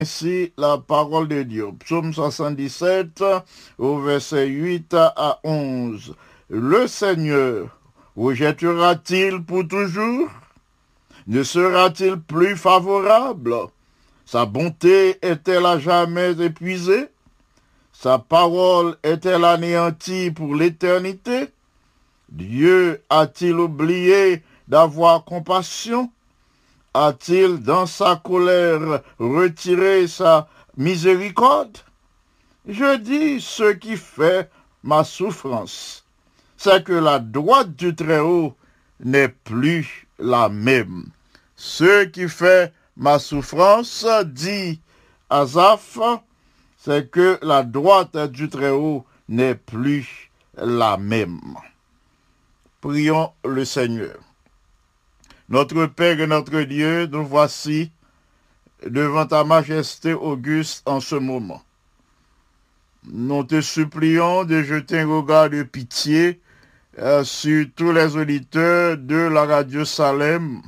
ainsi la parole de Dieu. Psaume 77, au verset 8 à 11. Le Seigneur rejettera-t-il pour toujours? Ne sera-t-il plus favorable? Sa bonté est-elle à jamais épuisée? Sa parole est-elle anéantie pour l'éternité? Dieu a-t-il oublié d'avoir compassion? A-t-il dans sa colère retiré sa miséricorde? Je dis ce qui fait ma souffrance c'est que la droite du Très-Haut n'est plus la même. Ce qui fait ma souffrance, dit Azaph, c'est que la droite du Très-Haut n'est plus la même. Prions le Seigneur. Notre Père et notre Dieu, nous voici devant ta majesté auguste en ce moment. Nous te supplions de jeter un regard de pitié euh, sur tous les auditeurs de la radio Salem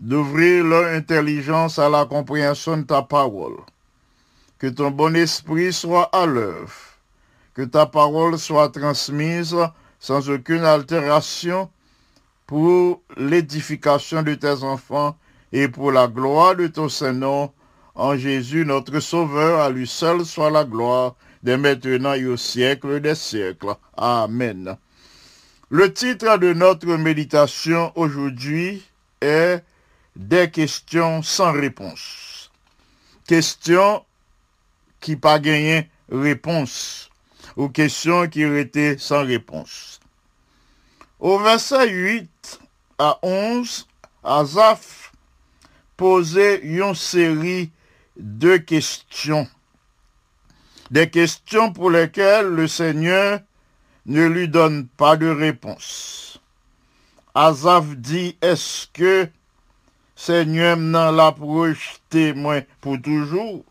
d'ouvrir leur intelligence à la compréhension de ta parole. Que ton bon esprit soit à l'œuvre. Que ta parole soit transmise sans aucune altération pour l'édification de tes enfants et pour la gloire de ton Saint-Nom. En Jésus, notre Sauveur, à lui seul soit la gloire, dès maintenant et au siècle des siècles. Amen. Le titre de notre méditation aujourd'hui est Des questions sans réponse. Questions qui pas gagné réponse ou questions qui étaient sans réponse. Au verset 8 à 11, Azaf posait une série de questions. Des questions pour lesquelles le Seigneur ne lui donne pas de réponse. Azaf dit, est-ce que Seigneur n'a la projeté pour toujours?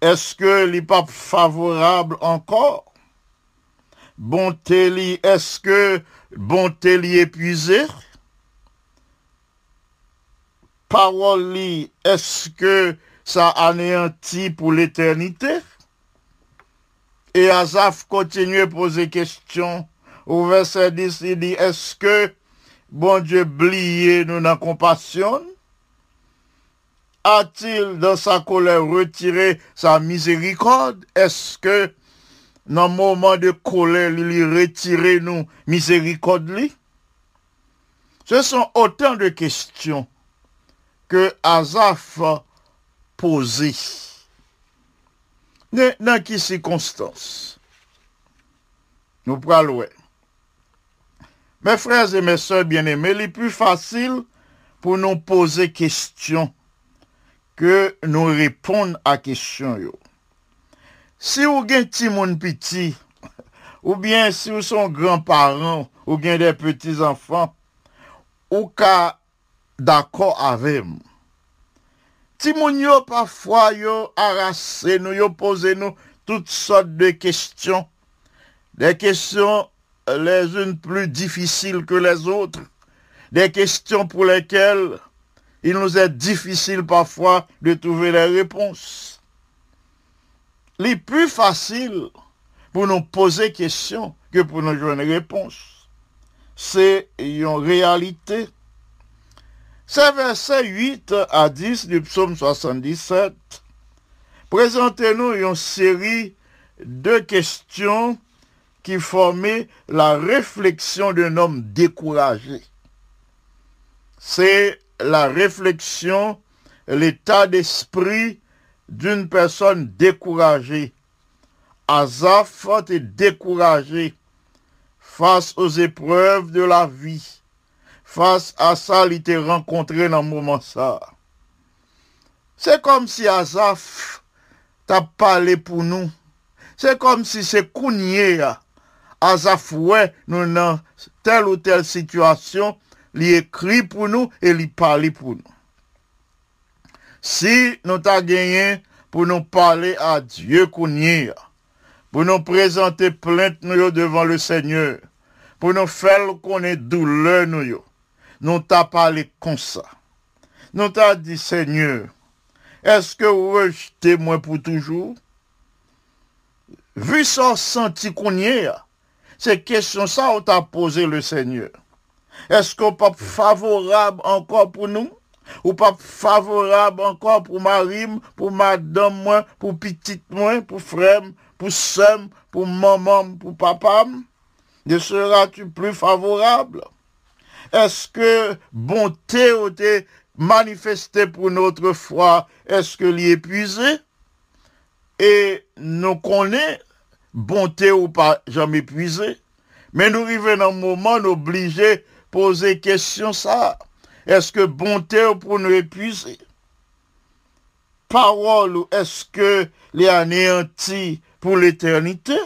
Est-ce que pas favorable encore? Bonté est-ce que bonté li épuisé? Parole est-ce que ça anéantit pour l'éternité? Et Azaf continue à poser question. Au verset 10, il dit, est-ce que bon Dieu blié nous n'a compassion? A-t-il dans sa colère retiré sa miséricorde? Est-ce que dans le moment de colère, il retiré nous miséricorde? Ce sont autant de questions que Azaf posées dans quelles circonstances? Nous prenons Mes frères et mes soeurs bien-aimés, il est plus facile pour nous poser questions que nous répondre à questions. Si vous avez un petit monde petit, ou bien si vous sont grands-parents, ou bien des petits-enfants, ou cas d'accord avec moi, Ti moun yo pafwa yo arase nou, yo pose nou tout sort de kestyon. De kestyon les un plus difficile que les autres. De kestyon pou lekel il nou zè difficile pafwa de touve les réponses. Li plus facile pou nou pose kestyon ke pou nou jwenn réponse. Se yon realite. C'est verset 8 à 10 du psaume 77. Présentez-nous une série de questions qui formaient la réflexion d'un homme découragé. C'est la réflexion, l'état d'esprit d'une personne découragée. Azaph est découragé face aux épreuves de la vie face à ça, il était rencontré dans le moment ça. C'est comme si Azaf t'a parlé pour nous. C'est comme si c'est Kounye, Azaf, ouais, nous dans telle ou telle situation, il écrit pour nous et il parle pour nous. Si nous t'a gagné pour nous parler à Dieu Kounye, pour nous présenter plainte nous devant le Seigneur, pour nous faire connaître douleur nous, nous t'a parlé comme ça. Nous t'a dit, Seigneur, Est-ce que vous rejetez moi pour toujours? Vu qu'on y est, c'est question ça on t'a posé le Seigneur. Est-ce qu'on pas favorable encore pour nous? Ou pas favorable encore pour ma rime, pour madame pour petite pour frère, pour soeur, pour maman, pour papa? Ne seras-tu plus favorable? Est-ce que bonté a été manifestée pour notre foi? Est-ce que l'y épuisé? Et nous connaissons bonté ou pas jamais épuisé? Mais nous arrivons dans un moment obligé poser question ça. Est-ce que bonté ou pour nous épuiser? Parole ou est-ce que les anéantis pour l'éternité?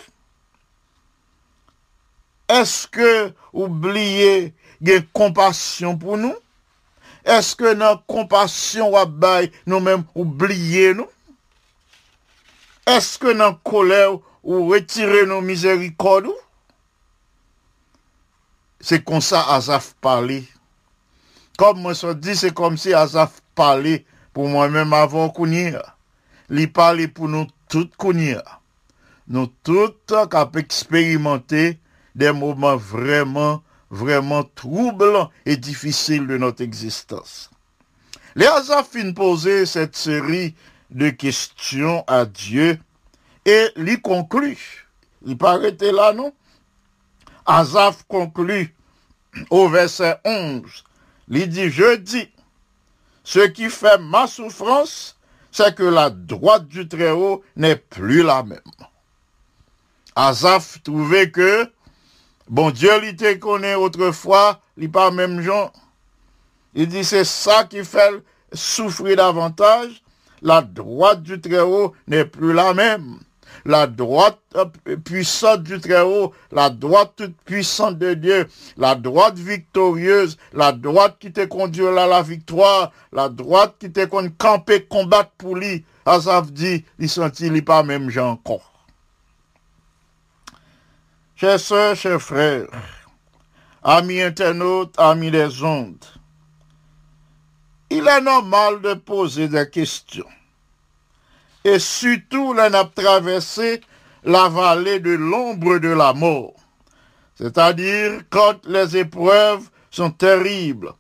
Est-ce que oublier une compassion pour nous? Est-ce que notre compassion ou nous-mêmes oublier nous? Est-ce que notre colère ou retirer nos miséricordes? C'est comme ça Azaf parlait. Comme moi je dis, c'est comme si Azaf parlait pour moi-même avant Kounia. Il parlait pour nous toutes Kounia. Nous toutes qui expérimenter des moments vraiment, vraiment troublants et difficiles de notre existence. Les Azaf poser cette série de questions à Dieu et lui conclut. Il paraît là, non? Azaf conclut au verset 11. Il dit, je dis, ce qui fait ma souffrance, c'est que la droite du Très-Haut n'est plus la même. Azaf trouvait que, bon Dieu l'était connaît autrefois, il pas même genre. Il dit, c'est ça qui fait souffrir davantage. La droite du Très-Haut n'est plus la même la droite puissante du Très-Haut, la droite toute puissante de Dieu, la droite victorieuse, la droite qui te conduit à la victoire, la droite qui te conduit camper, combattre pour lui. Azaf dit, il sentit pas même j'ai encore. Chers soeurs, chers frères, amis internautes, amis des ondes, il est normal de poser des questions et surtout l'on a traversé la vallée de l'ombre de la mort. C'est-à-dire quand les épreuves sont terribles,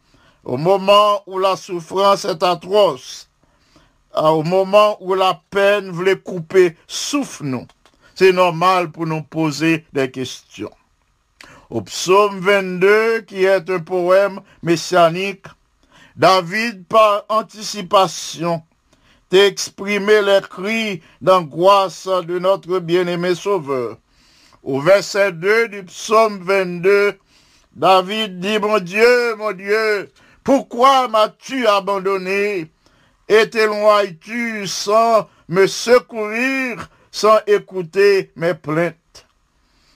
au moment où la souffrance est atroce, au moment où la peine voulait couper, souffle-nous. C'est normal pour nous poser des questions. Au psaume 22, qui est un poème messianique, David, par anticipation, d'exprimer les cris d'angoisse de notre bien-aimé Sauveur. Au verset 2 du psaume 22, David dit, mon Dieu, mon Dieu, pourquoi m'as-tu abandonné? Et t'éloignes-tu sans me secourir, sans écouter mes plaintes?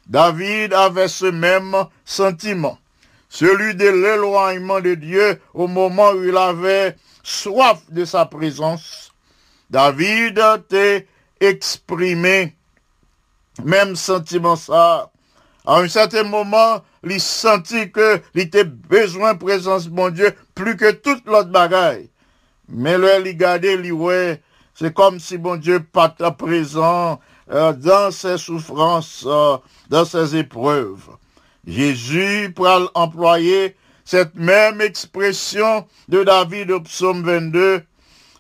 David avait ce même sentiment, celui de l'éloignement de Dieu au moment où il avait soif de sa présence. David a exprimé même sentiment ça. À un certain moment, il sentit que il était besoin de présence de mon Dieu plus que toute l'autre bagaille. Mais là, il gardait, il ouais, c'est comme si mon Dieu pas présent euh, dans ses souffrances, euh, dans ses épreuves. Jésus pourra employer cette même expression de David au psaume 22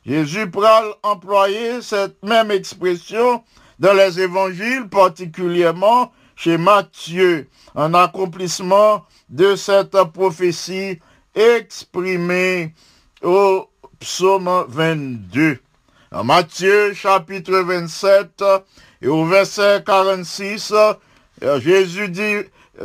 Jésus pourra employer cette même expression dans les évangiles, particulièrement chez Matthieu, en accomplissement de cette prophétie exprimée au psaume 22. En Matthieu chapitre 27 et au verset 46, Jésus dit,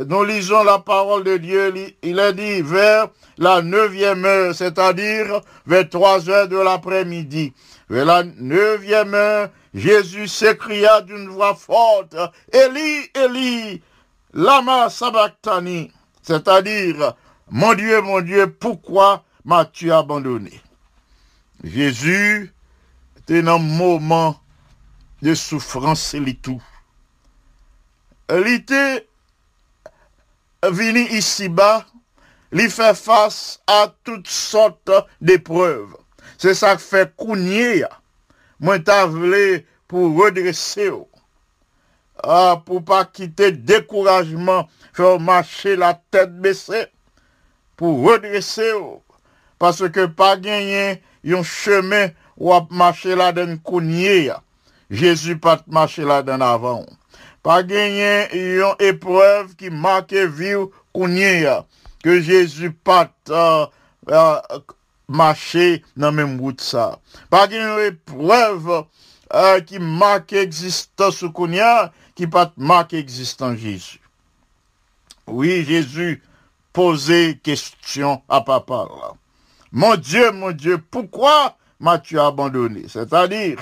nous lisons la parole de Dieu, il a dit vers la neuvième heure, c'est-à-dire vers trois heures de l'après-midi. Vers la neuvième heure, Jésus s'écria d'une voix forte, Eli, Eli, lama sabachthani, c'est-à-dire, mon Dieu, mon Dieu, pourquoi m'as-tu abandonné? Jésus était dans un moment de souffrance et tout. Il était venu ici-bas il fait face à toutes sortes d'épreuves. C'est ça qui fait Kounia. moi t'a pour redresser, ah, pour pas quitter découragement, faire marcher la tête baissée, pour redresser, parce que pas gagner un chemin ou à marcher là dans Jésus pas marcher là Pas gagner une épreuve qui marque vie que Jésus pas uh, uh, marcher dans même route ça. Pas une épreuve uh, qui marque existence ou qui pas marque existence Jésus. Oui, Jésus posait question à papa Mon Dieu, mon Dieu, pourquoi m'as-tu abandonné? C'est-à-dire,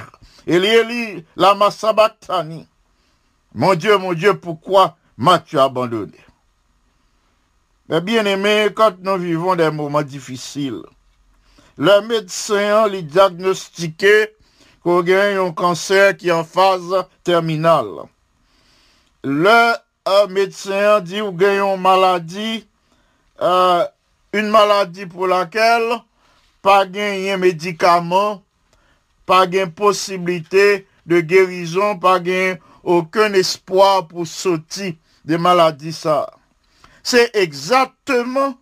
Eli, Eli, la Massabaktani. Mon Dieu, mon Dieu, pourquoi m'as-tu abandonné? Mais bien aimé, quand nous vivons des moments difficiles, le médecin lui diagnostiqué qu'on gagne un cancer qui est en phase terminale. Le médecin dit qu'on gagne une maladie, euh, une maladie pour laquelle pas un médicament, pas de possibilité de guérison, pas aucun espoir pour sortir de maladie ça. C'est exactement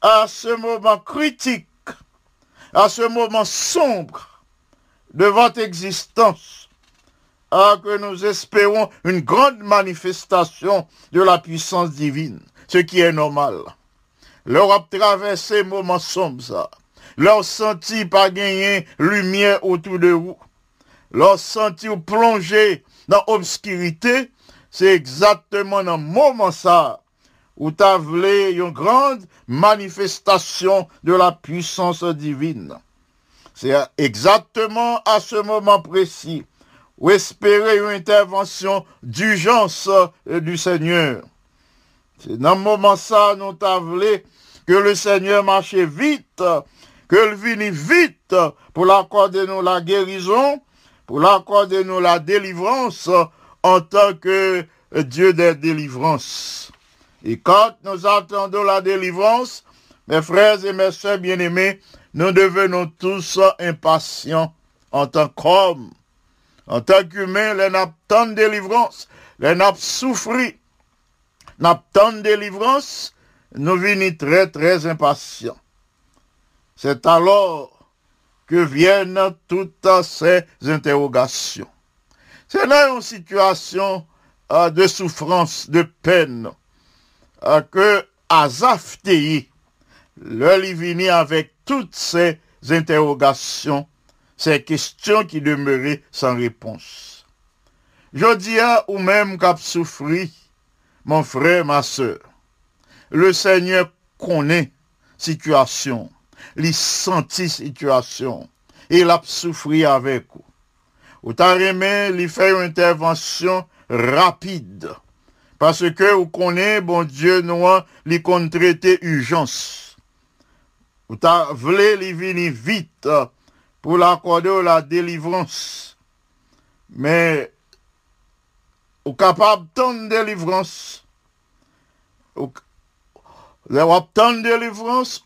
à ce moment critique, à ce moment sombre de votre existence, que nous espérons une grande manifestation de la puissance divine, ce qui est normal. Leur a traversé moment sombre ça. Leur senti pas gagner lumière autour de vous. Leur senti plonger dans l'obscurité. C'est exactement dans moment ça où tu as une grande manifestation de la puissance divine. C'est exactement à ce moment précis où espérer une intervention d'urgence du Seigneur. C'est dans ce moment ça, nous voulu que le Seigneur marche vite, que le vienne vite pour l'accorder nous la guérison, pour l'accorder nous la délivrance en tant que Dieu des délivrances. Et quand nous attendons la délivrance, mes frères et mes soeurs bien-aimés, nous devenons tous impatients en tant qu'hommes. En tant qu'humains, les de délivrance, les n'a souffri, de délivrance, nous venons très très impatients. C'est alors que viennent toutes ces interrogations. C'est là une situation euh, de souffrance, de peine, que Azaf le livini avec toutes ces interrogations, ces questions qui demeuraient sans réponse. Je dis à ou même cap souffri, mon frère, ma soeur. Le Seigneur connaît situation, il sentit situation, et il a souffri avec vous. Il fait une intervention rapide parce que vous connaissez, bon Dieu, nous, les traiter urgence. Vous voulez les venir vite pour l'accorder la délivrance. Mais, vous capable de délivrance. Vous de délivrance,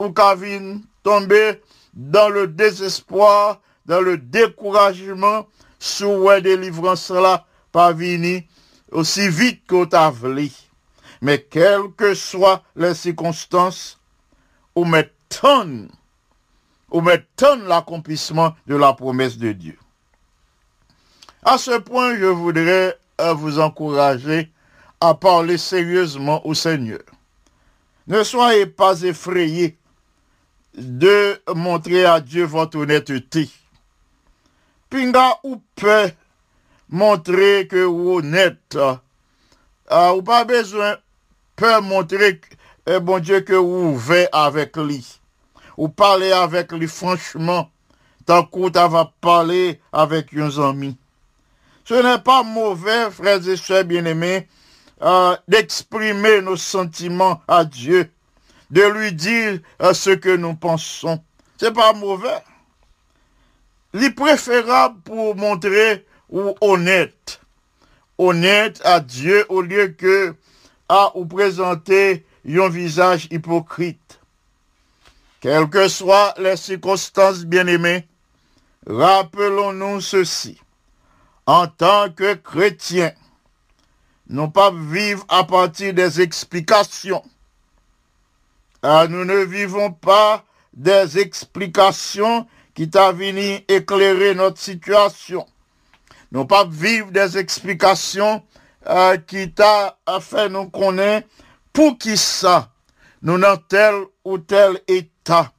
tomber dans le désespoir, dans le découragement, sous la délivrance là, pas venir aussi vite que t'a Mais quelles que soient les circonstances, ou mettons, ou mettons l'accomplissement de la promesse de Dieu. À ce point, je voudrais euh, vous encourager à parler sérieusement au Seigneur. Ne soyez pas effrayés de montrer à Dieu votre honnêteté. Pinga ou peut montrer que vous honnête. Euh, ou pas besoin peut montrer, euh, bon Dieu, que vous ouvrez avec lui. Ou parler avec lui franchement, tant que tu va parler avec un ami. Ce n'est pas mauvais, frères et sœurs bien-aimés, euh, d'exprimer nos sentiments à Dieu, de lui dire ce que nous pensons. C'est pas mauvais. Il préférable pour montrer ou honnête. Honnête à Dieu au lieu que à vous présenter un visage hypocrite. Quelles que soient les circonstances bien-aimées, rappelons-nous ceci. En tant que chrétiens, non pas vivre à partir des explications. Ah, nous ne vivons pas des explications qui t'a venu éclairer notre situation. Non pas vivre des explications euh, qui t'a fait nous connaître pour qui ça nous dans tel ou tel état.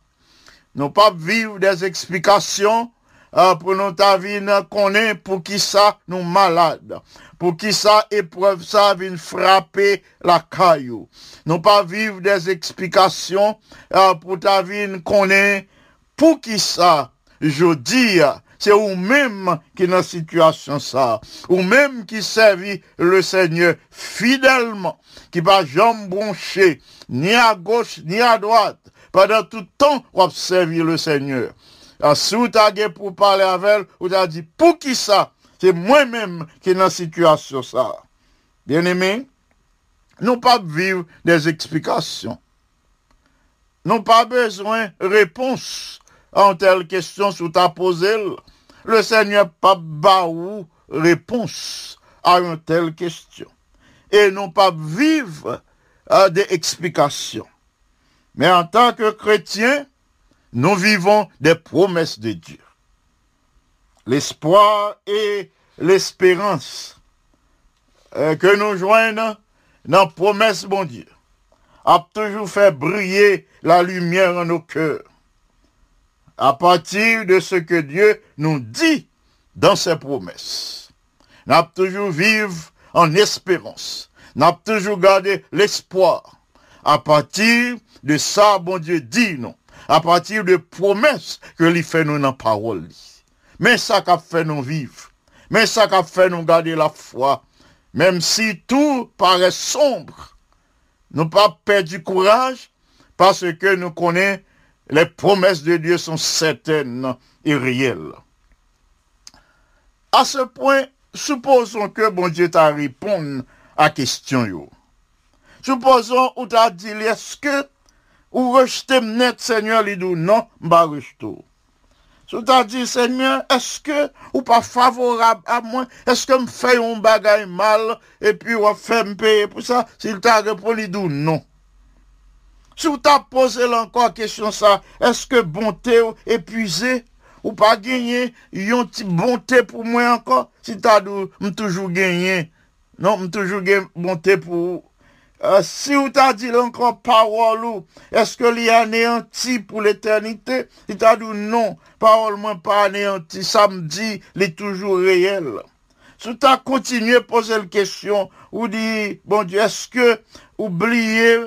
Non pas vivre des explications pour nous ta vie connaître pour qui ça nous malades. Pour qui ça épreuve ça vient frapper la caillou. Non pas vivre des explications euh, pour ta vie connaître pour qui ça je dis c'est vous-même qui dans situation ça, ou même qui servit le Seigneur fidèlement, qui va jamais broncher, ni à gauche, ni à droite, pendant tout temps, vous servi le Seigneur. Si vous avez pour parler avec elle, vous avez dit, pour qui ça? C'est moi-même qui dans situation ça. Bien aimé, nous pas vivre des explications. Nous pas besoin de réponse en telle question sous ta posée le Seigneur pas baou réponse à une telle question. Et non pas vivre à des explications. Mais en tant que chrétiens, nous vivons des promesses de Dieu. L'espoir et l'espérance euh, que nous joignons dans la promesse, bon Dieu, a toujours fait briller la lumière en nos cœurs à partir de ce que Dieu nous dit dans ses promesses. N'a toujours vivre en espérance. N'a toujours gardé l'espoir. À partir de ça, bon Dieu dit non. À partir de promesses que lui fait nous dans parole. Mais ça qu'a fait nous vivre. Mais ça qu'a fait nous garder la foi. Même si tout paraît sombre. Nous pas perdu courage parce que nous connaissons les promesses de Dieu sont certaines et réelles. À ce point, supposons que bon Dieu t'a répondu à la question. Supposons ou t'a dit, est-ce que ou rejeter net Seigneur, il dit non. Tu t'as dit, Seigneur, est-ce que ou pas favorable à moi? Est-ce que me fait un bagage mal et puis ou fait me payer pour ça? S'il t'a répondu, non. Si vous t'as posé encore question ça, est-ce que bonté ou épuisé? Ou pas gagné, yon ti bonté pour moi encore? Si t'as dit, toujours gagné. Non, toujours gagné bonté pour euh, si vous t'as dit encore parole ou, est-ce que l'y anéanti pour l'éternité? Si t'as dit non, parole moi pas anéanti, ça me dit, l'est toujours réel. Si t'as continué à poser la question, ou dit, bon Dieu, est-ce que oublier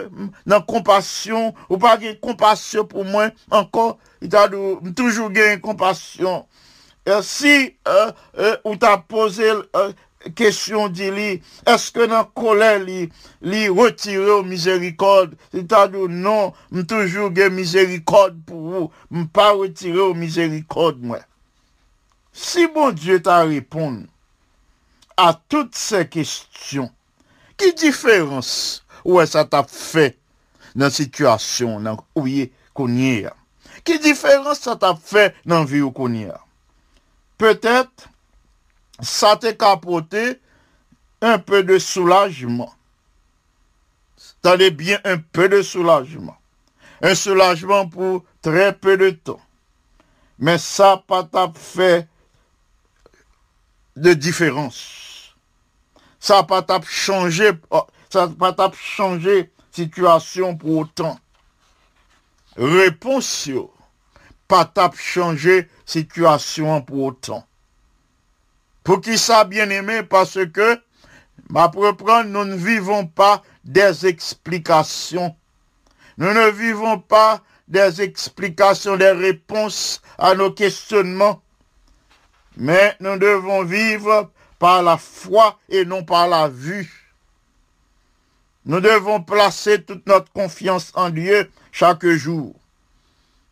dans compassion, ou pas de compassion pour moi, encore, il a toujours gagné compassion. Et si, euh, euh, ou t'as posé, euh, question dit est-ce que dans colère li, li retiré au miséricorde? C'est-à-dire non m toujours gen miséricorde pour vous. M pas retiré au miséricorde si bon Dieu t'a répondu à toutes ces questions qui différence ça t'a fait dans la situation où qu'on y Qui différence ça t'a fait dans la vie où y Peut-être ça t'a capoté un peu de soulagement. T'allais bien un peu de soulagement. Un soulagement pour très peu de temps. Mais ça pas t'a fait de différence. Ça pas t'a changé oh, ça pas changer situation pour autant. Réponse, pas tap changer situation pour autant. Pour qui ça, bien aimé, parce que, ma reprendre, nous ne vivons pas des explications. Nous ne vivons pas des explications, des réponses à nos questionnements. Mais nous devons vivre par la foi et non par la vue. Nous devons placer toute notre confiance en Dieu chaque jour.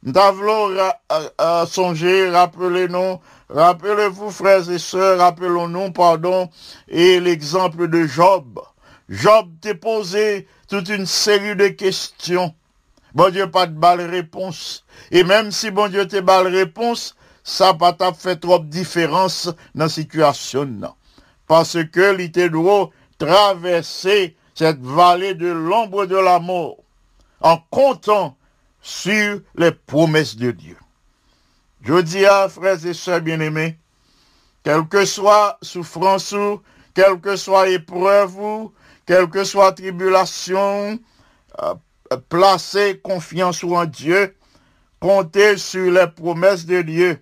Nous devons songer, rappelez-nous, rappelez-vous frères et sœurs, rappelons-nous, pardon, et l'exemple de Job. Job t'a posé toute une série de questions. Bon Dieu, pas de balle réponse. Et même si bon Dieu t'a balle réponse, ça pas t'a fait trop de différence dans la situation. Parce que l'ité traverser cette vallée de l'ombre de la mort en comptant sur les promesses de Dieu. Je dis à frères et sœurs bien-aimés, quelle que soit souffrance ou, quelle que soit épreuve ou, quelle que soit tribulation, euh, placez confiance en Dieu, comptez sur les promesses de Dieu.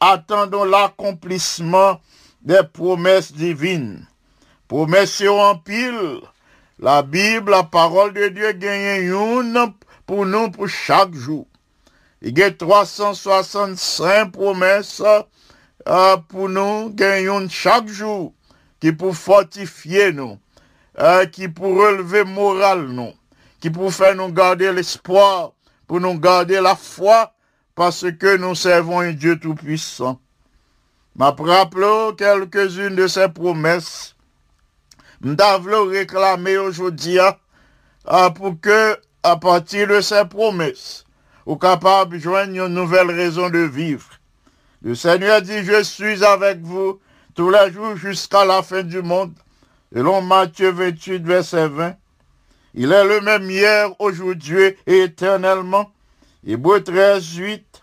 Attendons l'accomplissement des promesses divines. Promesses en pile. La Bible, la parole de Dieu gagne une pour nous pour chaque jour. Il y a 365 promesses euh, pour nous gagner chaque jour qui pour fortifier nous, euh, qui pour relever moral nous, qui pour faire nous garder l'espoir, pour nous garder la foi, parce que nous servons un Dieu tout-puissant. M'a rappelé quelques-unes de ces promesses. M'davlo réclamer aujourd'hui euh, pour que, à partir de ces promesses, ou capable joindre une nouvelle raison de vivre. Le Seigneur dit, je suis avec vous tous les jours jusqu'à la fin du monde. Selon Matthieu 28, verset 20. Il est le même hier, aujourd'hui et éternellement. Hébreu 13, 8.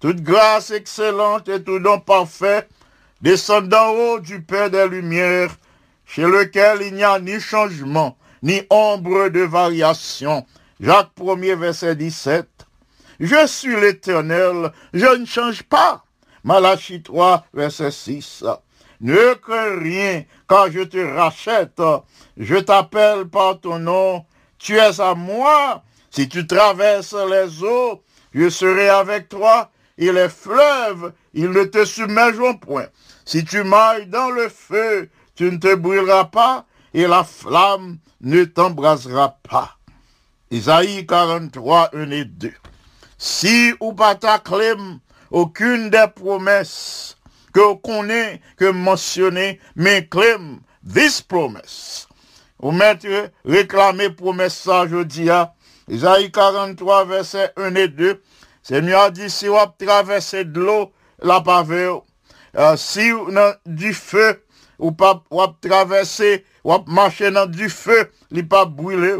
Toute grâce excellente et tout don parfait descend d'en haut du Père des Lumières, chez lequel il n'y a ni changement, ni ombre de variation. Jacques 1er, verset 17. Je suis l'éternel, je ne change pas. Malachie 3, verset 6. Ne crains rien quand je te rachète. Je t'appelle par ton nom. Tu es à moi. Si tu traverses les eaux, je serai avec toi. Et les fleuves, ils ne te submergeront point. Si tu mailles dans le feu, tu ne te brûleras pas et la flamme ne t'embrasera pas. Isaïe 43, 1 et 2. Si ou pas ta aucune des promesses que connaissez, que mentionné, mais claim this promise. Vous mettez réclamer promesse ça, je à Isaïe 43, verset 1 et 2. Seigneur dit, si vous traversez de l'eau, la pavé, euh, si vous du feu, ou pas, ou traverser, ou marcher dans du feu, il pas brûler.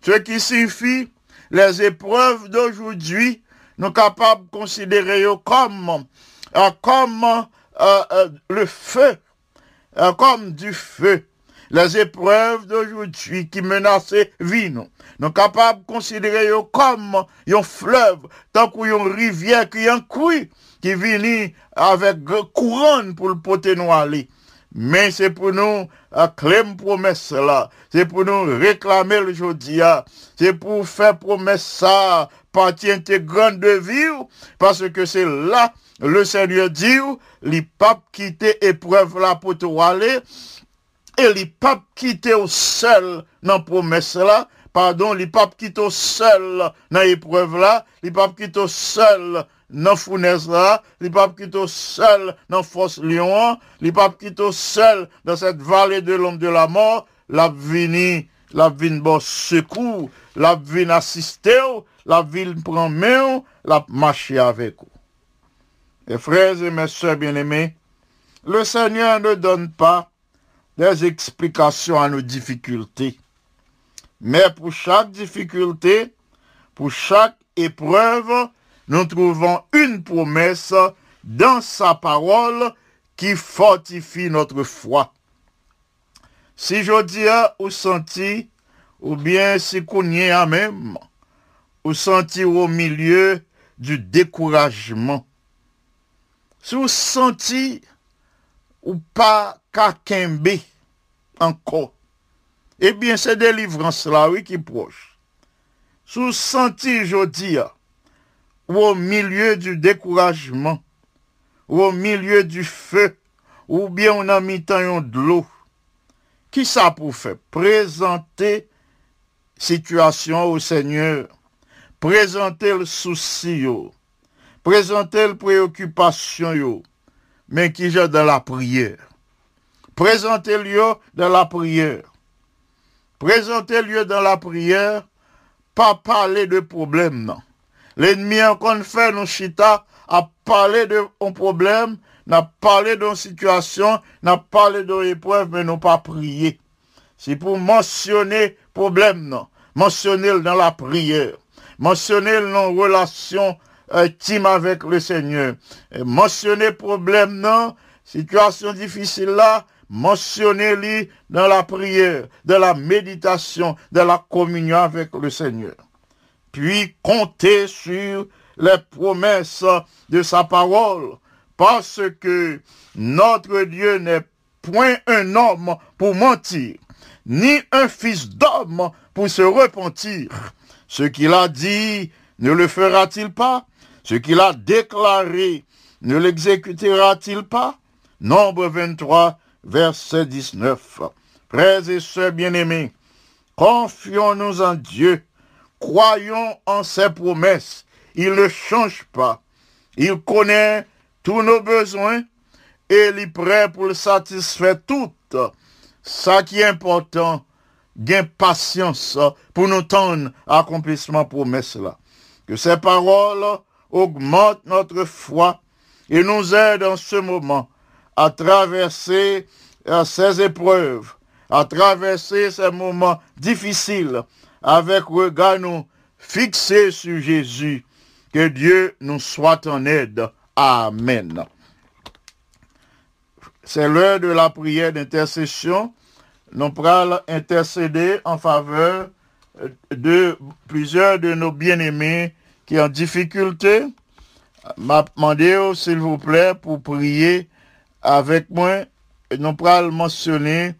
Ce qui signifie, les épreuves d'aujourd'hui, nous sommes capables de considérer comme, euh, comme euh, euh, le feu, comme du feu. Les épreuves d'aujourd'hui qui menacent vie, nous. Sommes capables de considérer comme un fleuve, tant qu'une rivière qui est un qui vient avec couronne pour le poter nous. Mais c'est pour nous acclamer promesse là. C'est pour nous réclamer le jeudi. C'est pour faire promesse ça, partie intégrante de vie. Parce que c'est là, le Seigneur dit, les papes quitter épreuve là pour te aller. Et les papes quitter au seul dans promesse là. Pardon, les papes quitter au seul dans l'épreuve là. Les papes quitter au seul nan founès la, li pap kito seul nan fos lion, li pap kito seul dans cette vallée de l'homme de la mort, la vini, la vin bon secours, la vin assister, la vin prend main, la marcher avec vous. Mes frères et mes soeurs bien-aimés, le Seigneur ne donne pas des explications à nos difficultés. Mais pour chaque difficulté, pour chaque épreuve, nous trouvons une promesse dans sa parole qui fortifie notre foi. Si je dis ou senti, ou bien si y est même, ou senti au milieu du découragement, si vous senti ou pas kakembe encore, eh bien c'est délivrance là, oui, qui proche. Si vous senti, je dis, au milieu du découragement, ou au milieu du feu, ou bien on a mis de l'eau. Qui ça pour faire? Présenter situation au Seigneur, présenter le souci, présenter la préoccupation, mais qui j'ai dans la prière? Présenter lieu dans la prière. Présenter lieu dans la prière, pas parler de problème, non L'ennemi qu'on fait nous chita à parler de un problème, n'a parlé d'une situation, n'a parlé d'une épreuve, mais non pas prier. C'est pour mentionner problème, non? Mentionner dans la prière. Mentionner nos relations intime avec le Seigneur. mentionner problème, non, situation difficile là, mentionner-les dans la prière, dans la méditation, dans la communion avec le Seigneur. Puis compter sur les promesses de sa parole, parce que notre Dieu n'est point un homme pour mentir, ni un fils d'homme pour se repentir. Ce qu'il a dit, ne le fera-t-il pas? Ce qu'il a déclaré, ne l'exécutera-t-il pas? Nombre 23, verset 19. Frères et sœurs bien-aimés, confions-nous en Dieu, croyons en ses promesses. Il ne change pas. Il connaît tous nos besoins et il est prêt pour satisfaire tout. Ça qui est important, gain patience pour nous tendre accomplissement promesse là. Que ces paroles augmente notre foi et nous aide en ce moment à traverser euh, ces épreuves, à traverser ces moments difficiles avec regard nous fixé sur Jésus. Que Dieu nous soit en aide. Amen. C'est l'heure de la prière d'intercession. Nous pourrons intercéder en faveur de plusieurs de nos bien-aimés qui est en difficulté, m'a demandé, s'il vous plaît, pour prier avec moi. Nous pourrons mentionner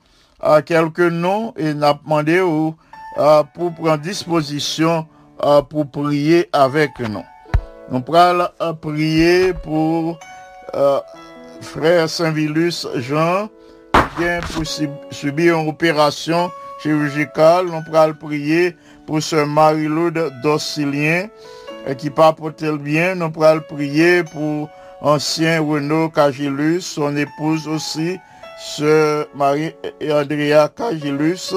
quelques noms et euh, pour prendre disposition euh, pour prier avec nous. Nous pourrons prier pour frère Saint-Vilus Jean qui vient pour subir une opération chirurgicale. Nous pourrons prier pour ce Marie-Laude Docilien qui pas le bien, nous pourrons prier pour ancien Renaud Cagilus, son épouse aussi, sœur Marie et Andrea Cagilus.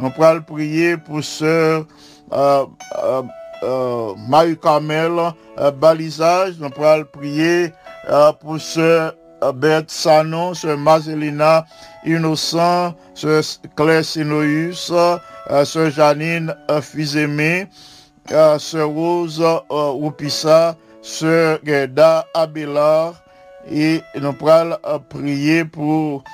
Nous pourrons prier pour sœur euh, euh, euh, Marie-Carmel Balisage. Nous pourrons prier pour sœur Bert Sanon, sœur Mazelina Innocent, sœur Claire Sinoïus, sœur Janine Fils-Aimé, Sœur Rose Oupissa, Sœur Gerda Abelard, et nous pourrons prier pour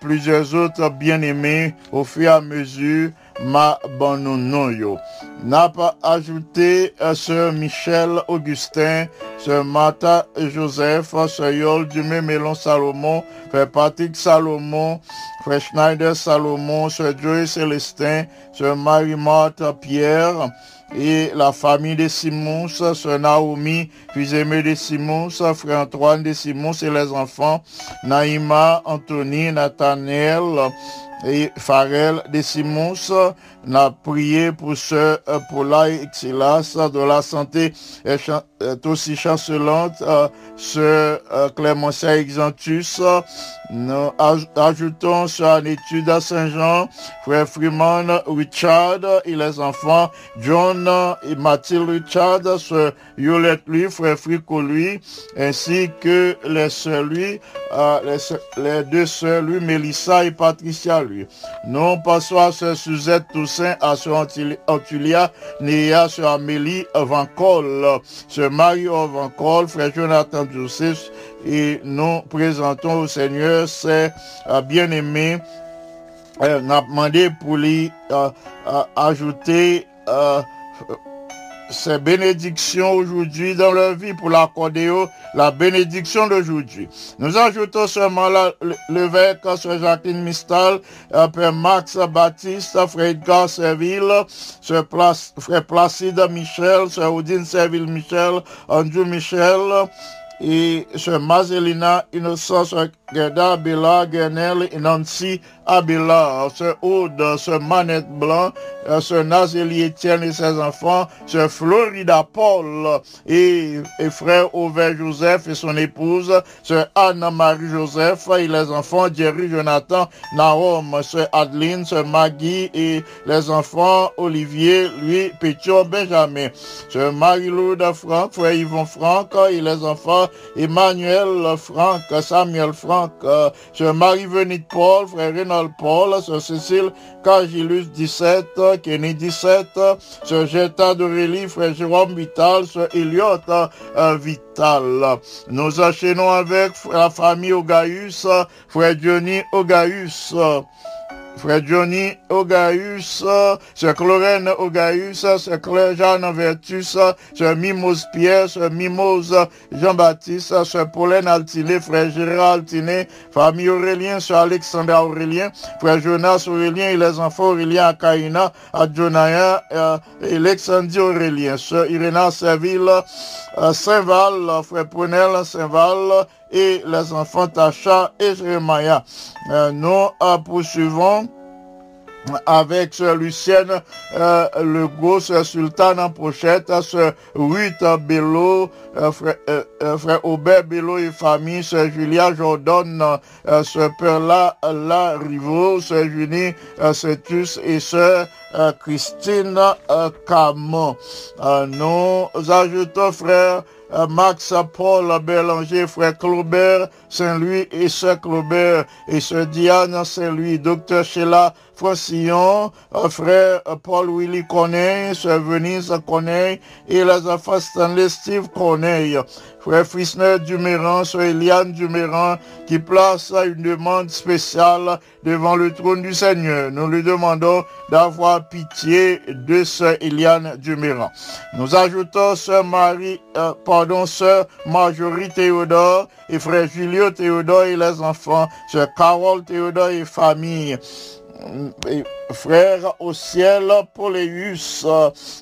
plusieurs autres bien-aimés au fur et à mesure ma bonne yo. N'a pas ajouté Sœur Michel Augustin, Sœur Martha Joseph, Sœur Yol Dumé Mélon Salomon, Frère Patrick Salomon, Frère Schneider Salomon, Sœur Joy Célestin, Sœur Marie-Marthe Pierre, et la famille de Simons, sœur Naomi, fils aimé de Simons, frère Antoine de Simons et les enfants, Naïma, Anthony, Nathaniel, et Farel de Simons n'a prié pour ce pour la Exilas de la santé est aussi chancelante ce euh, Clémentia Exantus. Nous ajoutons sur l'étude à Saint-Jean. Frère Freeman Richard et les enfants John et Mathilde Richard ce Yolette lui frère Frico lui ainsi que les sœurs lui euh, les, les, deux sœurs lui Mélissa et Patricia lui. Nous passons à ce Suzette Toussaint, à ce Antulia, Néa, ce Amélie Vancol, ce Mario Vancol, frère Jonathan Joseph, et nous présentons au Seigneur ces euh, bien-aimés. Euh, on demandé pour lui euh, ajouter ces bénédictions aujourd'hui dans leur vie pour l'accorder la bénédiction d'aujourd'hui. Nous ajoutons seulement l'évêque, Sœur Jacqueline Mistal, Père Max Baptiste, Frère Edgar Serville, Frère Placide Michel, Sœur Odine Serville Michel, Andrew Michel, et Sœur Mazelina Innocence Gerda Abela, Guernel et Nancy Abela, Sœur Aude, Sœur Manette Blanc, euh, ce Nazélie Étienne et ses enfants, ce Florida Paul et, frère Auvert Joseph et son épouse, ce Anna-Marie Joseph et les enfants Jerry Jonathan, Naom, ce Adeline, ce Maggie et les enfants Olivier, lui, Pétion, Benjamin, ce Marie-Loude Franck, frère Yvon Franck et les enfants Emmanuel Franck, Samuel Franck, ce Marie-Venite Paul, frère Paul, ce Cécile Cagilus 17, Kenny 17, ce Jeta d'Aurélie, frère Jérôme Vital, ce Elliot euh, Vital. Nous enchaînons avec la famille Ogaïus, frère Johnny Ogaïus. Frère Johnny Ogaïus, Sœur Chlorène Ogaïus, Sœur Claire Jeanne Vertus, Sœur Mimose Pierre, Sœur Mimose Jean-Baptiste, Sœur Pauline Altiné, Frère Gérard Altiné, famille Aurélien, Sœur Alexandre Aurélien, Frère Jonas Aurélien et les enfants Aurélien euh, et Alexandre Aurélien, Sœur Iréna Serville, Saint-Val, Frère Prunel Saint-Val, et les enfants Tacha et Jérémia. Euh, nous poursuivons avec Lucienne euh, le gros ce Sultan en pochette, ce Ruth Bello, euh, frère, euh, frère, Aubert Bello et famille, ce Julia Jordan, ce Perla La Rivo, ce Junie Cetus et ce Christine Camon. nous ajoutons frère Max Paul Bélanger, frère Claubert Saint-Louis et sœur Claubert. Et sœur Diane Saint-Louis, docteur Sheila Francillon, frère Paul Willy Corneille, sœur Venise Corneille et les enfants Stanley Steve Corneille frère Frisner Duméran, sur Eliane Duméran, qui place une demande spéciale devant le trône du Seigneur. Nous lui demandons d'avoir pitié de sœur Eliane Duméran. Nous ajoutons sœur Marie, euh, pardon, sœur Marjorie Théodore et frère Julio Théodore et les enfants, sœur Carole Théodore et famille frère au ciel Poléus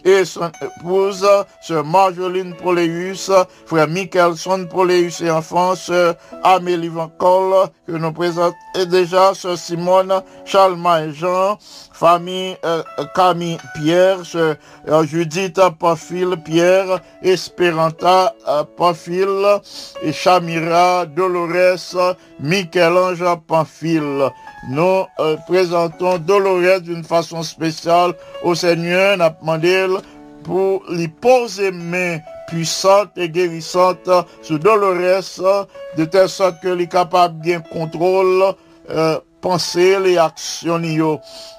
et son épouse, sœur Marjoline Poléus, frère Michelson Poléus et enfant, sœur Amélie Van que nous présentons déjà, sœur Simone, Chalma et Jean, famille euh, Camille Pierre, sœur Judith Pafil Pierre, Esperanta et Chamira Dolores, Michel-Ange Pafil. Nous euh, présentons Dolores d'une façon spéciale au Seigneur, n'a pour lui poser main puissante et guérissante sur Dolores, de telle sorte que est capable bien contrôle euh, penser et actions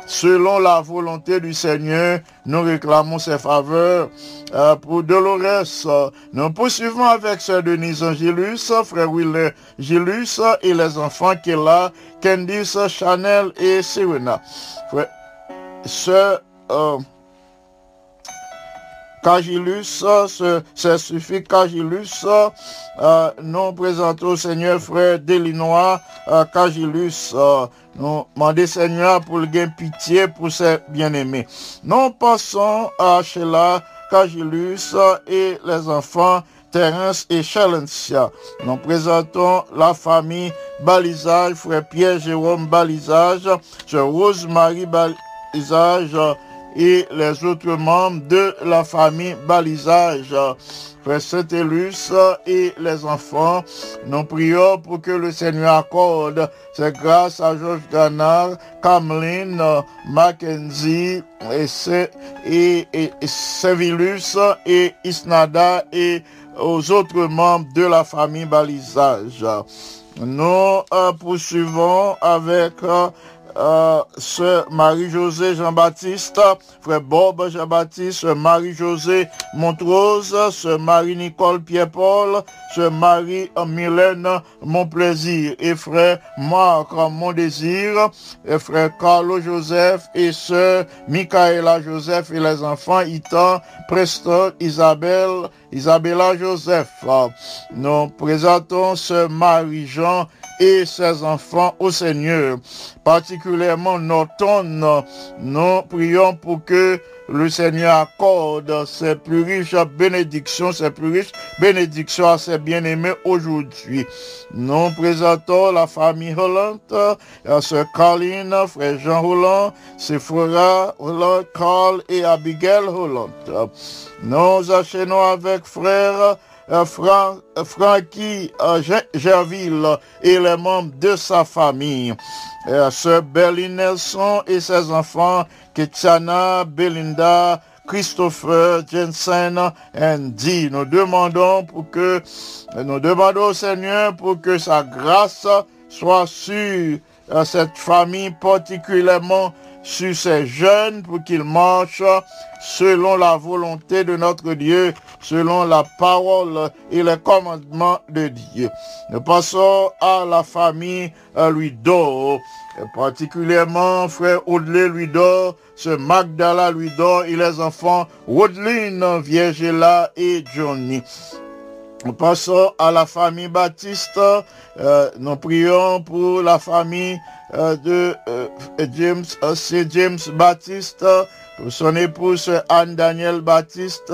selon la volonté du Seigneur, nous réclamons ses faveurs euh, pour Dolores. Nous poursuivons avec Sœur Denise Angélus, Frère Will Gilus et les enfants qu'elle a, Candice, Chanel et Serena. Euh, Cagilus, c'est suffit Cagilus, euh, nous présentons au Seigneur frère Delinois euh, Cagilus, euh, nous demandons Seigneur pour le gain pitié pour ses bien-aimés. Nous passons à Sheila Cagilus et les enfants Terence et Chalencia. Nous présentons la famille Balisage, frère Pierre Jérôme Balisage, Rose-Marie Balisage, et les autres membres de la famille Balisage. Frère Saint-Élus et les enfants, nous prions pour que le Seigneur accorde ses grâces à Georges Ganard, Cameline, Mackenzie, et, et, Saint-Vilus et Isnada et aux autres membres de la famille Balisage. Nous euh, poursuivons avec euh, Sœur Marie-Josée Jean-Baptiste, Frère Bob Jean-Baptiste, Marie-Josée Montrose, Sœur Marie-Nicole Pierre-Paul, Sœur Marie-Mylène Mon Plaisir et Frère Marc Mon Désir, et Frère Carlo Joseph et Sœur Michaela Joseph et les enfants Itan, Preston, Isabelle, Isabella Joseph. Nous présentons Sœur Marie-Jean et ses enfants au Seigneur, Norton. Nous prions pour que le Seigneur accorde ses plus riches bénédictions, ses plus riches bénédictions à ses bien-aimés aujourd'hui. Nous présentons la famille Hollande, sœur Caroline, frère Jean Hollande, Sephora Hollande, Carl et Abigail Hollande. Nous enchaînons avec frère euh, euh, Francky euh, Gerville et les membres de sa famille. Sœur Berlin Nelson et ses enfants, Ketiana, Belinda, Christopher, Jensen, Andy. Nous demandons pour que, nous demandons au Seigneur pour que sa grâce soit sur cette famille particulièrement sur ces jeunes pour qu'ils marchent selon la volonté de notre Dieu, selon la parole et les commandements de Dieu. Nous passons à la famille Louis-Dor, particulièrement frère Audley Louis-Dor, ce Magdala Louis-Dor et les enfants Woodline, Viergela et Johnny. Nous passons à la famille Baptiste. Euh, nous prions pour la famille euh, de euh, James, c'est James Baptiste, son épouse Anne-Daniel Baptiste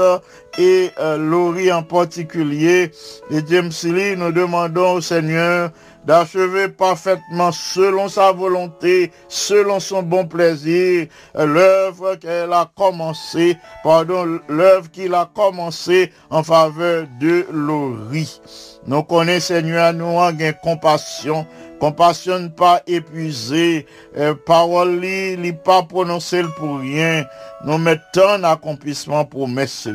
et Laurie en particulier. Et James Lee, nous demandons au Seigneur d'achever parfaitement selon sa volonté, selon son bon plaisir, l'œuvre qu'elle a commencé, pardon, l'œuvre qu'il a commencé en faveur de Laurie. Nous connaissons, Seigneur, nous avons compassion, compassion pas épuisée, euh, parole li, pas prononcée pour rien. Nous mettons en accomplissement pour messer.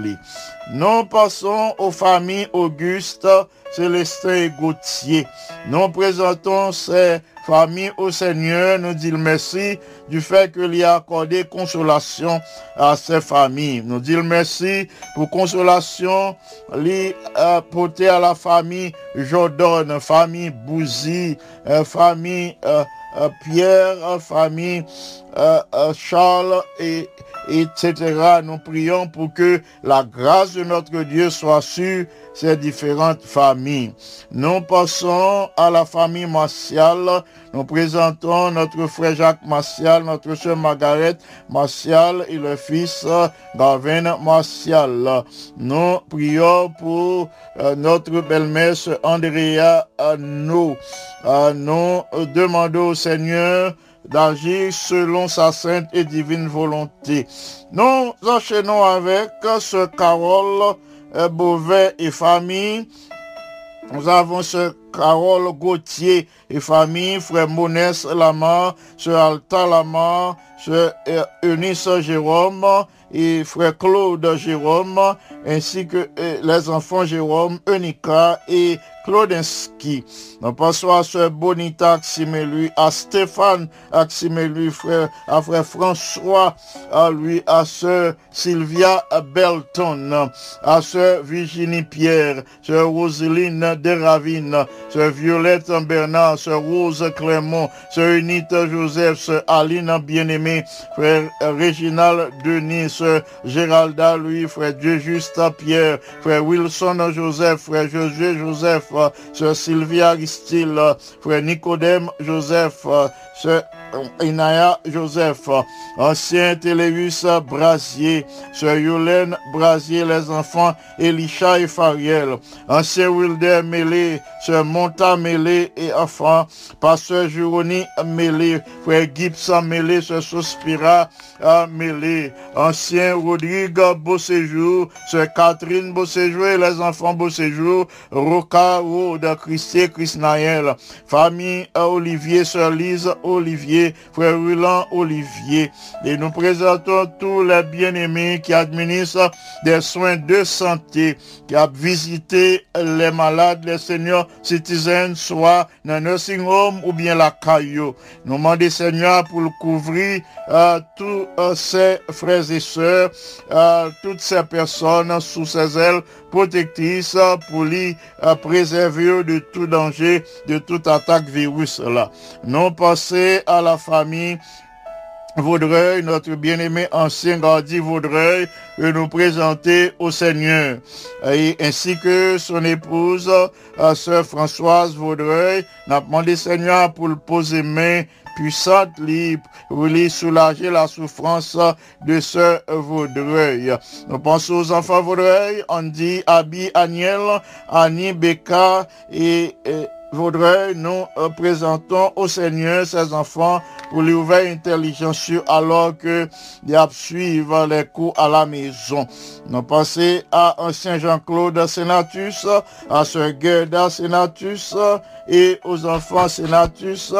Nous passons aux familles Auguste, Célestin et Gauthier. Nous présentons ces familles au Seigneur. Nous disons merci du fait qu'il a accordé consolation à ces familles. Nous disons merci pour consolation li porté à la famille Jordan, famille Bouzy, euh, famille euh, euh, Pierre, famille Charles et etc. Nous prions pour que la grâce de notre Dieu soit sur ces différentes familles. Nous passons à la famille Martial. Nous présentons notre frère Jacques Martial, notre soeur Margaret Martial et le fils Gavin Martial. Nous prions pour euh, notre belle-mère Andrea. Euh, nous demandons au Seigneur d'agir selon sa sainte et divine volonté. Nous enchaînons avec ce Carole Beauvais et famille. Nous avons ce Carole Gauthier et famille, frère Monès Lamar, ce Alta Lamar, ce Eunice Jérôme et frère Claude Jérôme, ainsi que les enfants Jérôme, Unica et Claudinski. Nous à ce Bonita Aximelu, à Stéphane Aximelu, frère, à frère François, à lui, à sœur Sylvia Belton, à sœur Virginie Pierre, sœur Roseline Deravine, sœur Violette Bernard, sœur Rose Clément, sœur Unite Joseph, sœur Aline Bien-Aimé, frère Réginald Denis, sœur Géralda, lui, frère Dieu Juste Pierre, frère Wilson Joseph, frère Josué Joseph, Sœur Sylvia Aristide, Frère Nicodème Joseph, Sœur Inaya Joseph, ancien Télévis Brasier, Sœur Yolène Brasier, les enfants Elisha et Fariel, ancien Wilder Mélé, Sœur Monta Mélé et enfants, Pasteur Juroni Mélé, Frère Gibson Mélé, Sœur Sospira Mélé, ancien Rodrigue Beauséjour, Sœur Catherine Beauséjour et les enfants Beauséjour, Roca Rode, Christier Naël, famille Olivier, Sœur Lise Olivier, frère Roland Olivier. Et nous présentons tous les bien-aimés qui administrent des soins de santé, qui ont visité les malades, les seigneurs citizens, soit dans le nursing home ou bien la caillou. Nous demandons, Seigneur, pour couvrir euh, tous euh, ces frères et sœurs, euh, toutes ces personnes sous ses ailes protectrices pour les préserver de tout danger, de toute attaque virus là. Nous passons à la famille Vaudreuil, notre bien-aimé ancien gardien Vaudreuil, nous présenter au Seigneur, et ainsi que son épouse, sœur Françoise Vaudreuil, n'a demandé Seigneur pour le poser main puissante, pour lui soulager la souffrance de ce Vaudreuil. Nous pensons aux enfants Vaudreuil, Andy, Abby, Aniel, Annie, Becca et Vaudreuil, nous présentons au Seigneur ses enfants pour lui ouvrir intelligence alors que ils suivent les cours à la maison. Nous pensons à ancien Jean-Claude Sénatus, à Sœur Gerda Sénatus et aux enfants Sénatus,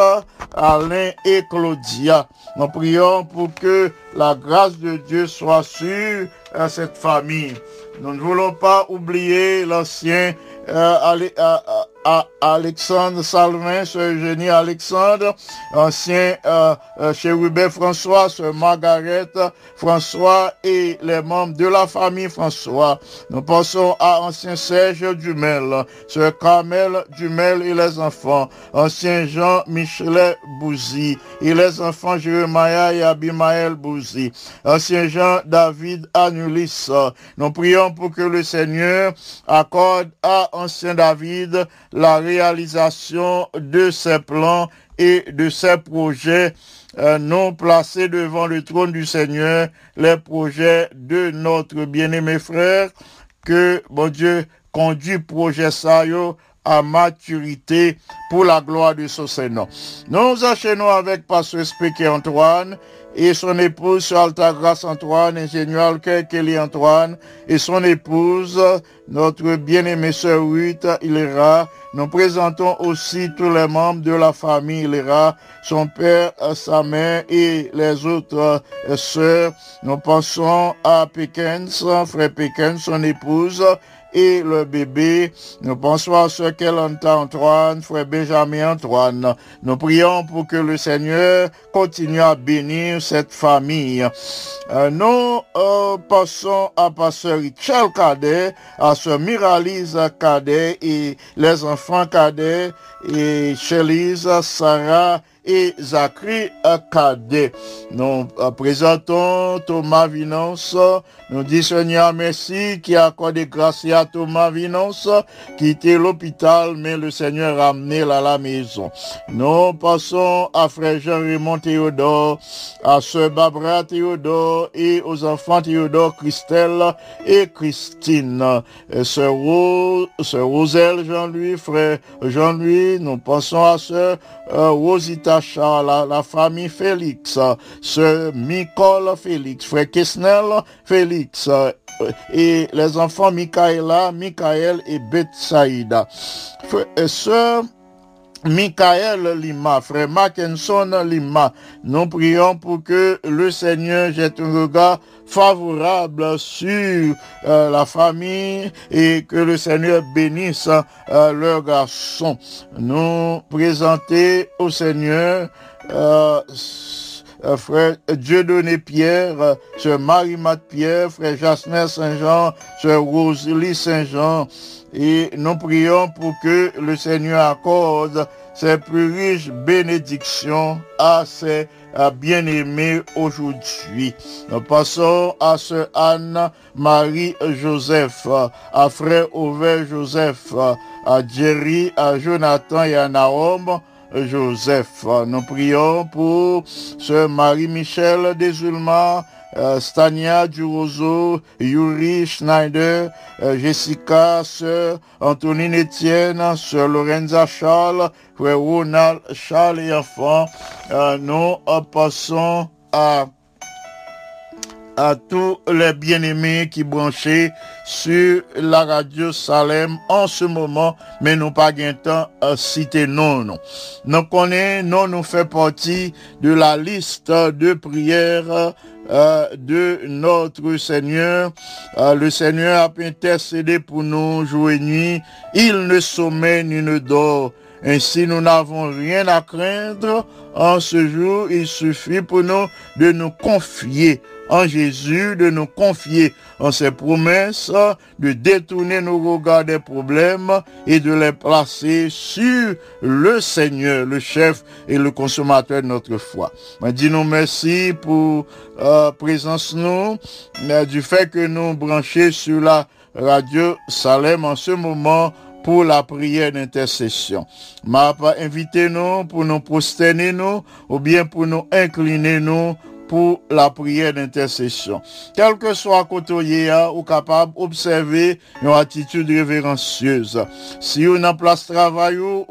Alain et Claudia. Nous prions pour que la grâce de Dieu soit sur cette famille. Nous ne voulons pas oublier l'ancien euh, euh, à Alexandre Salvin, ce Eugénie Alexandre, ancien euh, euh, Hubert François, ce Margaret François et les membres de la famille François. Nous pensons à ancien Serge Dumel, ce Carmel Dumel et les enfants, ancien Jean Michelet Bouzy et les enfants Jérémia et Abimaël Bouzy, ancien Jean David Anulis. Nous prions pour que le Seigneur accorde à ancien David la réalisation de ses plans et de ses projets euh, non placés devant le trône du Seigneur, les projets de notre bien-aimé frère, que, mon Dieu, conduit projet ça à maturité pour la gloire de son Seigneur. Nous enchaînons avec Pasteur Spéké Antoine et son épouse Antoine, ingénieur Kelly Antoine, et son épouse, notre bien-aimée sœur Ruth Ilera. Nous présentons aussi tous les membres de la famille Ilera, son père, sa mère et les autres sœurs. Nous pensons à Pickens, frère Pickens, son épouse, et le bébé. Nous pensons à ce qu'elle entend Antoine, frère Benjamin Antoine. Nous prions pour que le Seigneur continue à bénir cette famille. Euh, nous euh, passons à Pasteur Richel Cadet, à ce Miralise Cadet et les enfants Cadet et Chelise, Sarah et Zachary Cadet. Nous euh, présentons Thomas Vinance. Nous disons Seigneur merci qui a accordé grâce à Thomas Vinance qui l'hôpital, mais le Seigneur a amené à la maison. Nous passons à frère Jean-Raymond Théodore, à sœur Barbara Théodore et aux enfants Théodore, Christelle et Christine. Sœur, Rose, Roselle Jean-Louis, frère Jean-Louis, nous passons à sœur euh, Rosita Charles, la, famille Félix, ce Nicole Félix, frère Kesnel Félix, euh, et les enfants Michaela, Michael et Betsaïda. Sœur Michael Lima, frère Mackinson Lima, nous prions pour que le Seigneur jette un regard favorable sur euh, la famille et que le Seigneur bénisse euh, leur garçon. Nous présenter au Seigneur euh, frère Dieudonné Pierre, sœur Marie-Mat Pierre, frère Jasmin Saint-Jean, sœur Rosalie Saint-Jean, et nous prions pour que le Seigneur accorde ses plus riches bénédictions à ses bien-aimés aujourd'hui. Nous passons à ce Anne-Marie Joseph, à frère Auvert Joseph, à Jerry, à Jonathan et à Naom Joseph. Nous prions pour ce Marie-Michel Desulma, Stania Durozo, Yuri Schneider, euh, Jessica, Sœur Antonine Etienne, Sœur Lorenza Charles, Frère Ronald Charles et enfants. Euh, nous passons à à tous les bien-aimés qui branchaient sur la radio Salem en ce moment, mais nous pas de temps à citer non, non. Nous connaissons, non, nous fait partie de la liste de prières euh, de notre Seigneur. Euh, le Seigneur a intercédé pour nous jour et nuit. Il ne sommeille ni ne dort. Ainsi, nous n'avons rien à craindre. En ce jour, il suffit pour nous de nous confier en Jésus, de nous confier en ses promesses, de détourner nos regards des problèmes et de les placer sur le Seigneur, le chef et le consommateur de notre foi. Dis-nous merci pour euh, présence nous, mais du fait que nous branchons sur la radio Salem en ce moment pour la prière d'intercession. M'a invité nous pour nous prosterner nous ou bien pour nous incliner nous pour la prière d'intercession. Quel que soit côté ou capable d'observer une attitude révérencieuse. Si on a place travail ou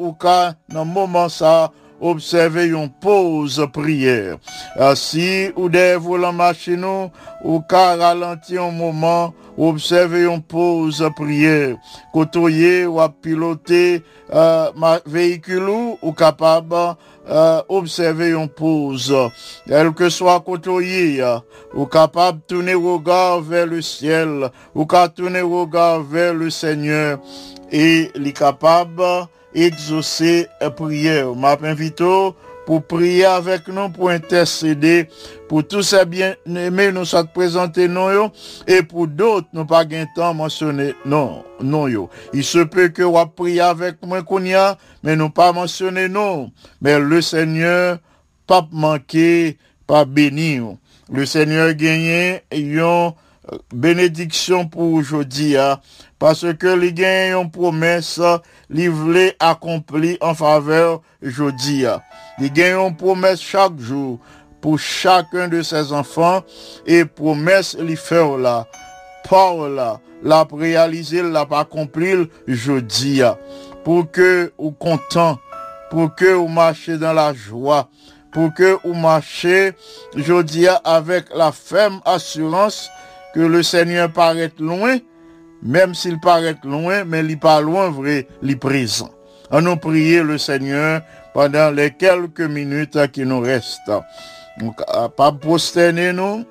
dans moment ça observer une pause prière. Euh, si ou des volants machine ou cas ralentir un moment, observer une pause prière. Côtoyer ou à piloter euh, ma véhicule ou capable euh, observer une pause. Quel que soit côtoyer, ou tourner le regard vers le ciel, ou tourner le regard vers le Seigneur, et les capable exaucer prière. M'a invité pour prier avec nous, pour intercéder, pour tous ces bien-aimés nous sommes présentés non et pour d'autres nous pas gain temps mentionner non, non yo. Il se peut que vous prier avec moi mais nous pas mentionner non. Mais le Seigneur pas manquer, pas bénir. Le Seigneur gagné une bénédiction pour aujourd'hui, hein. Parce que les gagnent une promesse, livrée accomplie en faveur aujourd'hui. Hein. Les gagnent une promesse chaque jour pour chacun de ses enfants et promesse les faire là, par là, la réaliser, la accomplir jeudi. Hein. Pour que vous content, pour que vous marchez dans la joie, pour que vous marchez jeudi avec la ferme assurance que le Seigneur paraît loin, même s'il paraît loin, mais il n'est pas loin vrai, il est présent. On nous prier le Seigneur pendant les quelques minutes qui nous restent. On pas prosterner nous,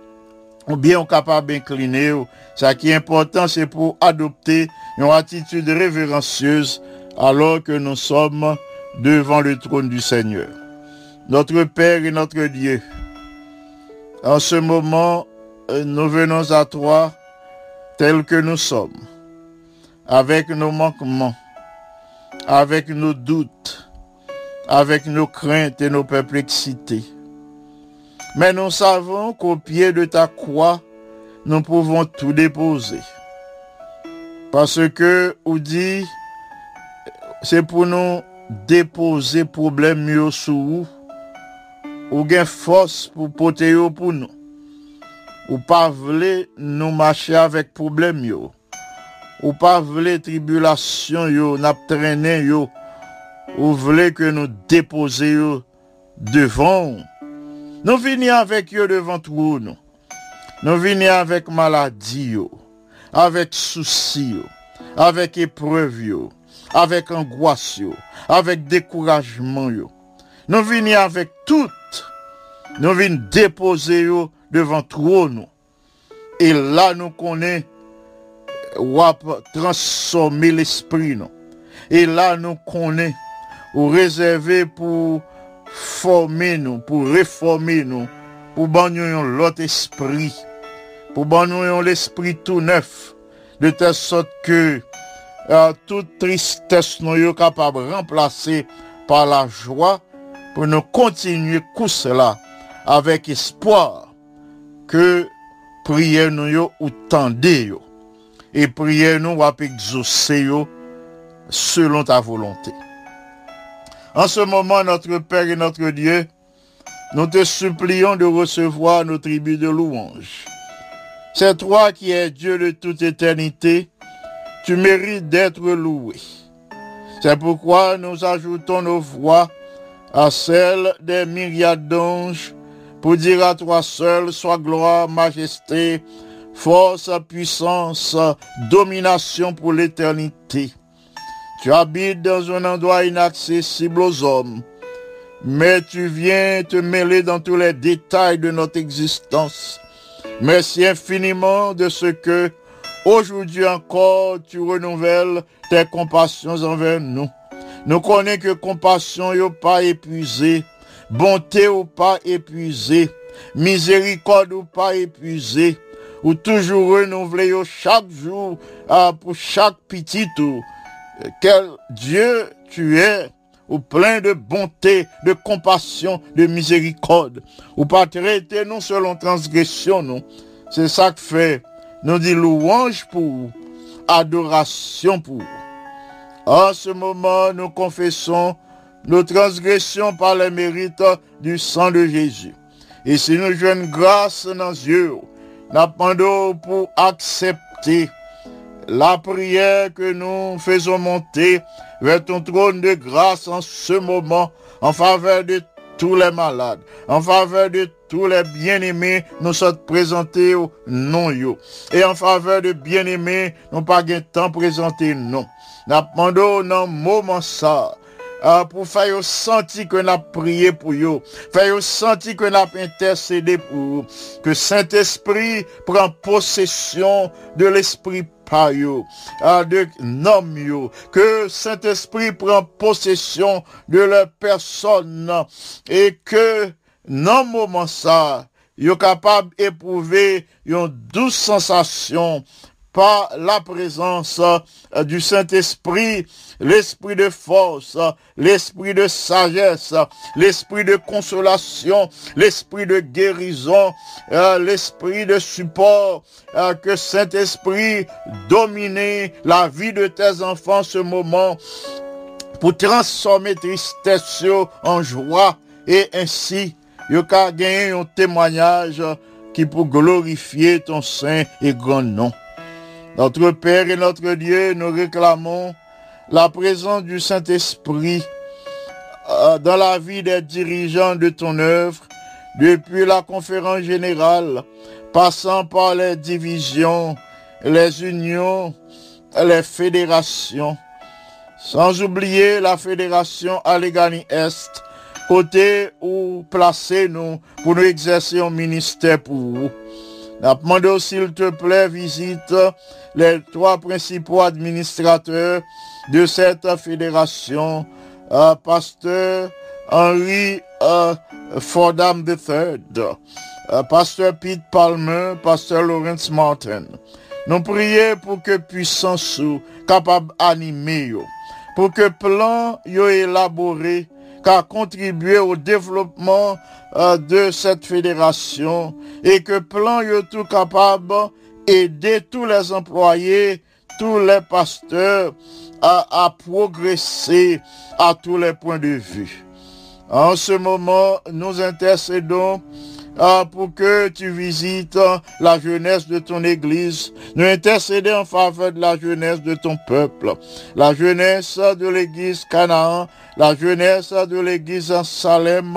ou bien on capable d'incliner. Ce qui est important, c'est pour adopter une attitude révérencieuse alors que nous sommes devant le trône du Seigneur. Notre Père et notre Dieu, en ce moment, nous venons à toi tels que nous sommes, avec nos manquements, avec nos doutes, avec nos craintes et nos perplexités. Mais nous savons qu'au pied de ta croix, nous pouvons tout déposer. Parce que, ou dit, c'est pour nous déposer problème mieux sous ou gain force pour porter pour nous. Ou pas vle nous marcher avec problème yo. Ou pas vle tribulation yo, nap yo. Ou vle que nous déposions devant. Nous venons avec yo devant tout nous. Nous venons avec maladie yo, avec souci yo, avec épreuve yo, avec angoisse yo, avec découragement yo. Nous venons avec tout. Nous venons déposer yo devant trône. Et là, nous connaissons, wap transformer l'esprit, non. Et là, nous connaissons, ou réserver pour former nous, pour réformer nous, pour banner l'autre esprit, pour banner l'esprit tout neuf, de telle sorte que euh, toute tristesse nous est capable de remplacer par la joie pour nous continuer tout cela avec espoir que prière nous yo ou yo. Et prière nous va exaucer yo selon ta volonté. En ce moment, notre Père et notre Dieu, nous te supplions de recevoir nos tribus de louange. C'est toi qui es Dieu de toute éternité. Tu mérites d'être loué. C'est pourquoi nous ajoutons nos voix à celles des myriades d'anges pour dire à toi seul soit gloire, majesté, force, puissance, domination pour l'éternité. Tu habites dans un endroit inaccessible aux hommes, mais tu viens te mêler dans tous les détails de notre existence. Merci infiniment de ce que aujourd'hui encore tu renouvelles tes compassions envers nous. Nous connaissons que compassion n'est pas épuisée bonté ou pas épuisée, miséricorde ou pas épuisée, ou toujours renouveler chaque jour pour chaque petit tour. Quel Dieu tu es, ou plein de bonté, de compassion, de miséricorde, ou pas traiter nous selon transgression, non. C'est ça que fait, nous dit louange pour, adoration pour. En ce moment, nous confessons nos transgressions par les mérites du sang de Jésus. Et si nous jouons grâce dans Dieu, nous pour accepter la prière que nous faisons monter vers ton trône de grâce en ce moment en faveur de tous les malades, en faveur de tous les bien-aimés, nous sommes présentés au non yo. Et en faveur de bien-aimés, nous pas de temps présenté non. Nous demandons dans moment ça, euh, pour faire sentir que a prié pour eux, faire sentir que a intercédé pour eux, que Saint-Esprit prend possession de l'Esprit par eux, euh, de nom que Saint-Esprit prend possession de leur personne et que non moment ça, yo capable d'éprouver une douce sensation par la présence euh, du Saint-Esprit, l'esprit de force, l'esprit de sagesse, l'esprit de consolation, l'esprit de guérison, euh, l'esprit de support, euh, que Saint-Esprit domine la vie de tes enfants ce moment pour transformer tristesse en joie et ainsi yo gagner un témoignage qui pour glorifier ton saint et grand nom. Notre Père et notre Dieu, nous réclamons la présence du Saint-Esprit euh, dans la vie des dirigeants de ton œuvre, depuis la conférence générale, passant par les divisions, les unions, les fédérations, sans oublier la fédération Allegheny Est, côté où placer nous pour nous exercer un ministère pour vous. Nous s'il te plaît, visite les trois principaux administrateurs de cette fédération, euh, pasteur Henry euh, Fordham III, euh, pasteur Pete Palmer, pasteur Lawrence Martin. Nous prions pour que puissance capable d'animer, pour que plan yo élaboré qu'a contribué au développement de cette fédération et que plan yo tout capable aider tous les employés, tous les pasteurs à, progresser à tous les points de vue. En ce moment, nous intercédons pour que tu visites la jeunesse de ton église. Nous intercédons en faveur de la jeunesse de ton peuple. La jeunesse de l'église Canaan, la jeunesse de l'église Salem.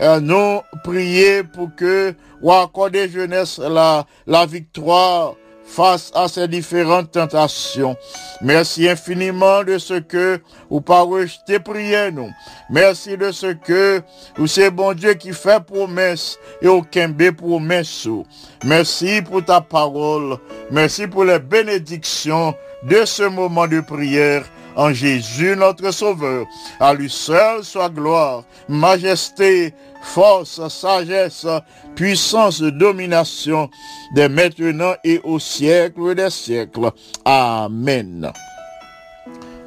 Euh, nous prions pour que, ou accorder jeunesse la, la victoire face à ces différentes tentations. Merci infiniment de ce que vous pas rejeté prière nous. Merci de ce que vous c'est bon Dieu qui fait promesse et aucun bé promesse. Merci pour ta parole. Merci pour les bénédictions de ce moment de prière en Jésus notre Sauveur. À lui seul soit gloire, majesté, force, sagesse, puissance, domination, dès maintenant et au siècle des siècles. Amen.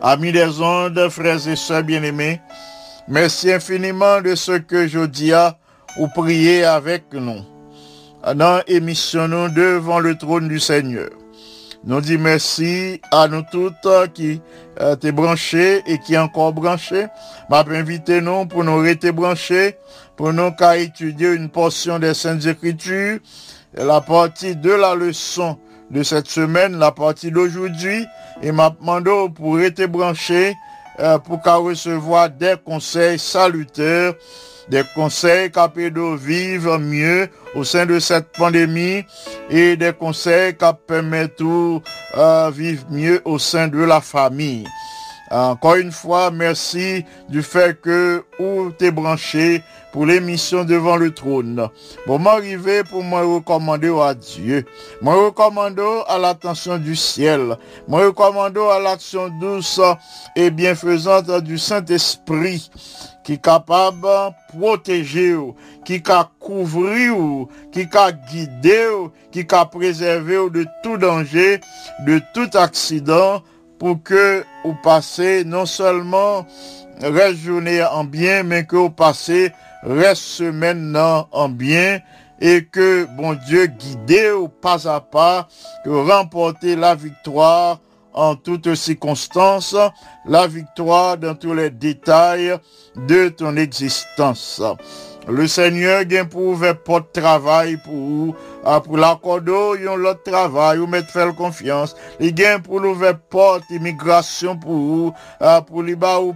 Amis des ondes, frères et sœurs bien-aimés, merci infiniment de ce que je dis à ou prier avec nous. Dans émission devant le trône du Seigneur. Nous disons merci à nous toutes qui euh, t'es branchés et qui encore branchés. M'a invité nous pour nous rester branchés, pour nous qu'à étudier une portion des Saintes Écritures, la partie de la leçon de cette semaine, la partie d'aujourd'hui, et m'a demandé pour rester branchés, euh, pour qu'à recevoir des conseils salutaires des conseils capés vivre mieux au sein de cette pandémie et des conseils qui permettent de euh, vivre mieux au sein de la famille. Encore une fois, merci du fait que vous t'es branché pour l'émission devant le trône. Bon, m'arriver pour me recommander à Dieu. Me recommander à l'attention du ciel. Me recommander à l'action douce et bienfaisante du Saint-Esprit qui est capable de protéger, qui a couvrir, qui a guider, qui a préserver de tout danger, de tout accident, pour que vous passez non seulement reste journée en bien, mais que vous passez reste semaine en bien, et que bon Dieu guide pas à pas, que remporter la victoire en toutes circonstances, la victoire dans tous les détails de ton existence. Le Seigneur vient pour ouvrir de travail pour ah, pour l'accorder yon l'autre travail ou mettre faire confiance. Il vient pour ouvrir porte immigration pour ah, pour les ou